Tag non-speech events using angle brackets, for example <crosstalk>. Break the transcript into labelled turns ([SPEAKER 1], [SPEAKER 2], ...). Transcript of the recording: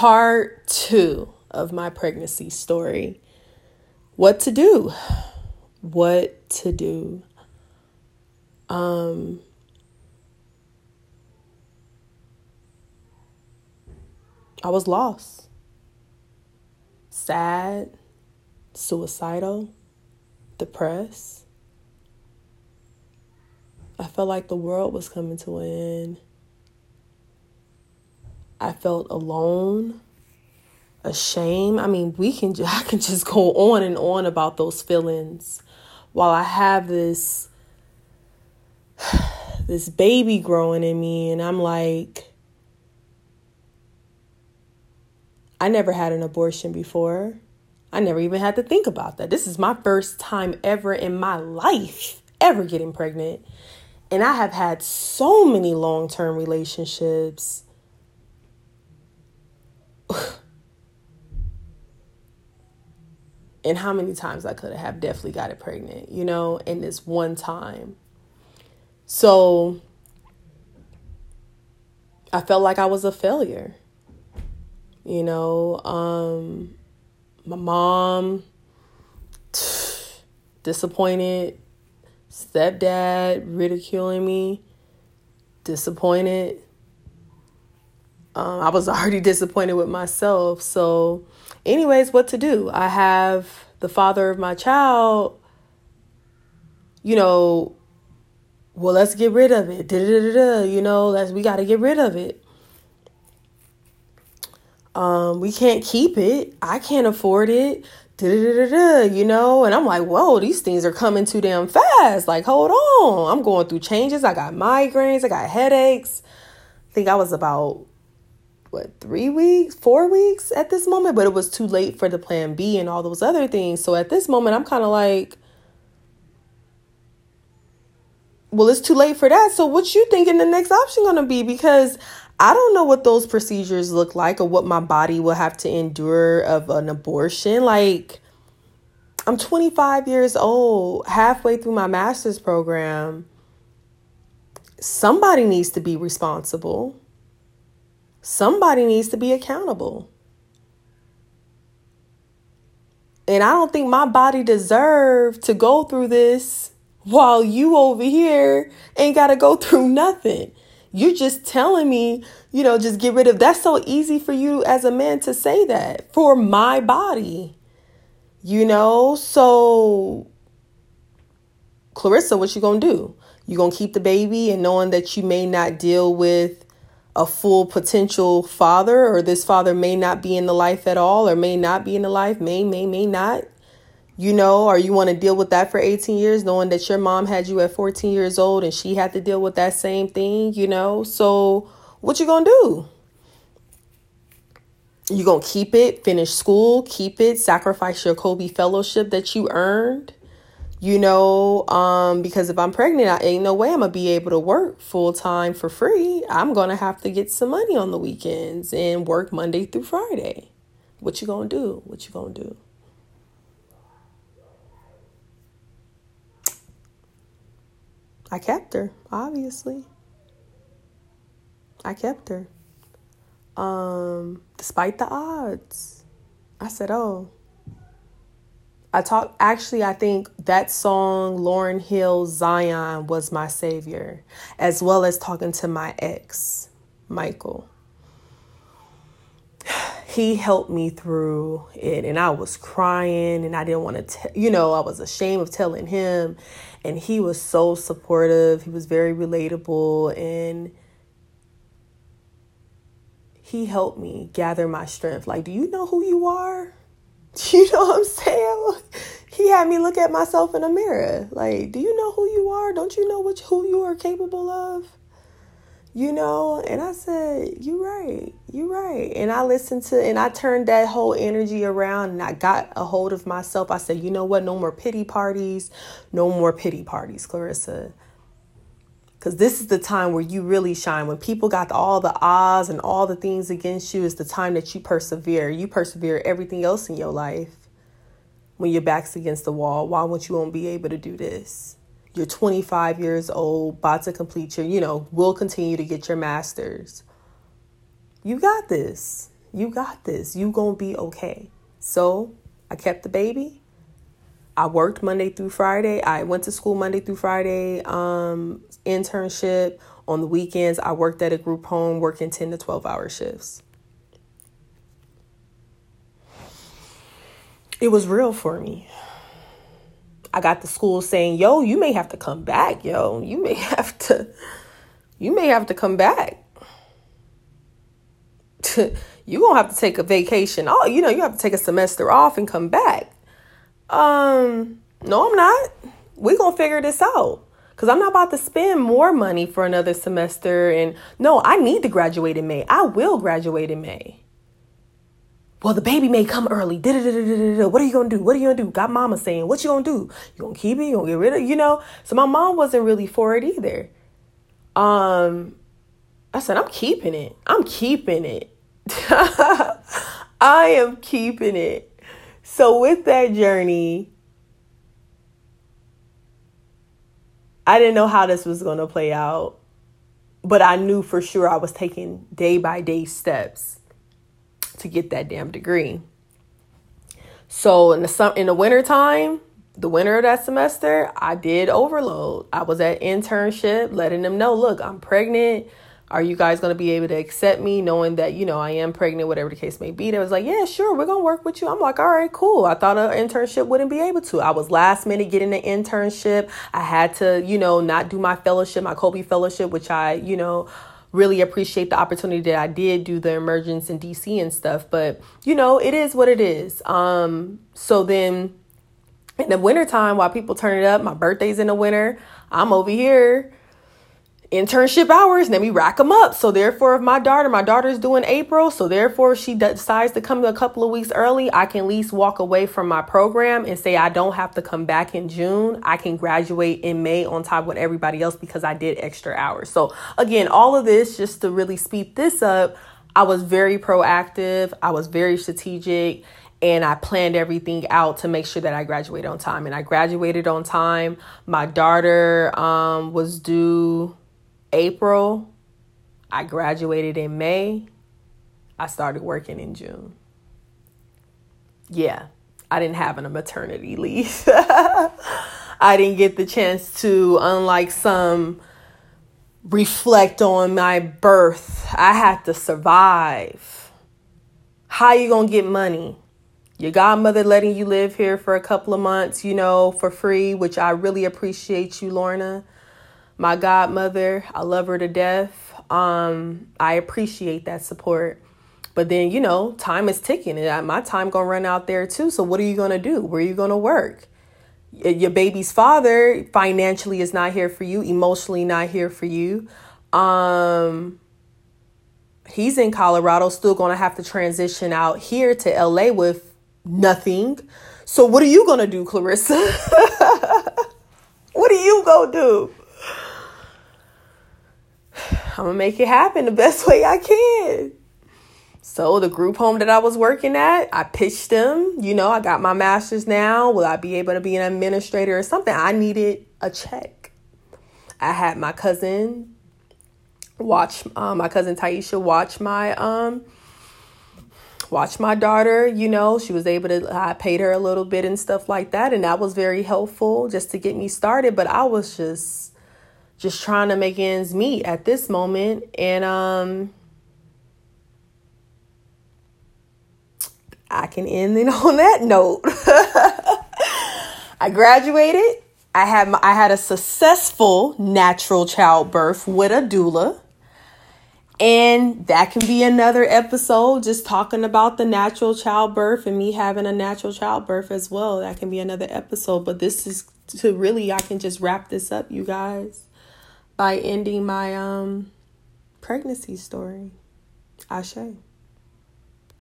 [SPEAKER 1] part two of my pregnancy story. What to do? What to do? Um, I was lost, sad, suicidal, depressed. I felt like the world was coming to an end. I felt alone, ashamed. I mean, we can <laughs> I can just go on and on about those feelings while I have this <sighs> this baby growing in me and I'm like I never had an abortion before. I never even had to think about that. This is my first time ever in my life ever getting pregnant. And I have had so many long term relationships. And how many times I could have definitely got it pregnant, you know, in this one time. So I felt like I was a failure. You know, um, my mom <sniffs> disappointed, stepdad ridiculing me, disappointed. Um, I was <laughs> already disappointed with myself. So, anyways, what to do? I have the father of my child, you know, well, let's get rid of it. Da-da-da-da, you know, let's, we got to get rid of it. Um, we can't keep it. I can't afford it. Da-da-da-da, you know, and I'm like, whoa, these things are coming too damn fast. Like, hold on. I'm going through changes. I got migraines. I got headaches. I think I was about what three weeks four weeks at this moment but it was too late for the plan b and all those other things so at this moment i'm kind of like well it's too late for that so what you thinking the next option gonna be because I don't know what those procedures look like or what my body will have to endure of an abortion. Like, I'm 25 years old, halfway through my master's program. Somebody needs to be responsible. Somebody needs to be accountable. And I don't think my body deserved to go through this while you over here ain't got to go through nothing. You're just telling me, you know, just get rid of that's so easy for you as a man to say that for my body. You know, so Clarissa, what you gonna do? You gonna keep the baby and knowing that you may not deal with a full potential father or this father may not be in the life at all or may not be in the life, may, may, may not you know, or you want to deal with that for 18 years, knowing that your mom had you at 14 years old and she had to deal with that same thing, you know? So, what you to do? You to keep it, finish school, keep it, sacrifice your Kolbe fellowship that you earned? You know, um, because if I'm pregnant, I ain't no way I'm gonna be able to work full time for free. I'm gonna have to get some money on the weekends and work Monday through Friday. What you gonna do? What you gonna do? I kept her, obviously. I kept her. Um, despite the odds. I said, "Oh." I talk actually I think that song Lauryn Hill Zion was my savior as well as talking to my ex, Michael. <sighs> He helped me through it and I was crying and I didn't want to you know, I was ashamed of telling him and he was so supportive. He was very relatable and he helped me gather my strength. Like, do you know who you are? <laughs> You know what I'm saying? He had me look at myself in a mirror. Like, do you know who you are? Don't you know what who you are capable of? you know and i said you right you right and i listened to and i turned that whole energy around and i got a hold of myself i said you know what no more pity parties no more pity parties clarissa because this is the time where you really shine when people got all the odds and all the things against you is the time that you persevere you persevere everything else in your life when your back's against the wall why won't you won't be able to do this you're 25 years old, about to complete your, you know, will continue to get your master's. You got this. You got this. You to be okay. So I kept the baby. I worked Monday through Friday. I went to school Monday through Friday, um, internship. On the weekends, I worked at a group home working 10 to 12 hour shifts. It was real for me. I got the school saying, "Yo, you may have to come back, yo. You may <laughs> have to you may have to come back. <laughs> you to have to take a vacation. Oh, you know, you have to take a semester off and come back." Um, no, I'm not. We going to figure this out. Cuz I'm not about to spend more money for another semester and no, I need to graduate in May. I will graduate in May well, the baby may come early. What are you gonna do? What are you gonna do? Got mama saying, what you gonna do? You gonna keep it? You gonna get rid of it? You know? So my mom wasn't really for it either. Um, I said, I'm keeping it. I'm keeping it. <laughs> I am keeping it. So with that journey, I didn't know how this was gonna play out, but I knew for sure I was taking day by day steps to get that damn degree. So in the sum in the winter time, the winter of that semester, I did overload. I was at internship letting them know, look, I'm pregnant. Are you guys going to be able to accept me knowing that, you know, I am pregnant, whatever the case may be? They was like, yeah, sure, we're going to work with you. I'm like, all right, cool. I thought an internship wouldn't be able to. I was last minute getting an internship. I had to, you know, not do my fellowship, my Kolbe fellowship, which I, you know, really appreciate the opportunity that I did do the emergence in DC and stuff. But you know, it is what it is. Um, so then in the wintertime, while people turn it up, my birthday's in the winter, I'm over here internship hours and then we rack them up. So therefore, if my daughter, my daughter's doing April, so therefore she decides to come a couple of weeks early, I can at least walk away from my program and say I don't have to come back in June. I can graduate in May on top with everybody else because I did extra hours. So again, all of this just to really speed this up, I was very proactive. I was very strategic and I planned everything out to make sure that I graduated on time. And I graduated on time. My daughter um, was due April. I graduated in May. I started working in June. Yeah, I didn't have a maternity leave. <laughs> I didn't get the chance to, unlike some, reflect on my birth. I had to survive. How you gonna get money? Your godmother letting you live here for a couple of months, you know, for free, which I really appreciate you, Lorna my godmother. I love her to death. Um, I appreciate that support. But then, you know, time is ticking and my time going to run out there too. So what are you going to do? Where are you going to work? Your baby's father financially is not here for you, emotionally not here for you. Um, he's in Colorado, still going to have to transition out here to LA with nothing. So what are you going to do, Clarissa? <laughs> what are you going to do? I'm gonna make it happen the best <laughs> way I can. So the group home that I was working at, I pitched them. You know, I got my master's now. Will I be able to be an administrator or something? I needed a check. I had my cousin watch um, my cousin Taisha watch my um watch my daughter you know she was able to i paid her a little bit and stuff like that and that was very helpful just to get me started but i was just just trying to make ends meet at this moment. And um, I can end it <laughs> on that note. <laughs> I graduated. I had my, I had a successful natural childbirth with a doula. And that can be another episode just talking about the natural childbirth and me having a natural childbirth as well. That can be another episode, but this is to really I can just wrap this up, you guys by ending my um pregnancy story. Ashe.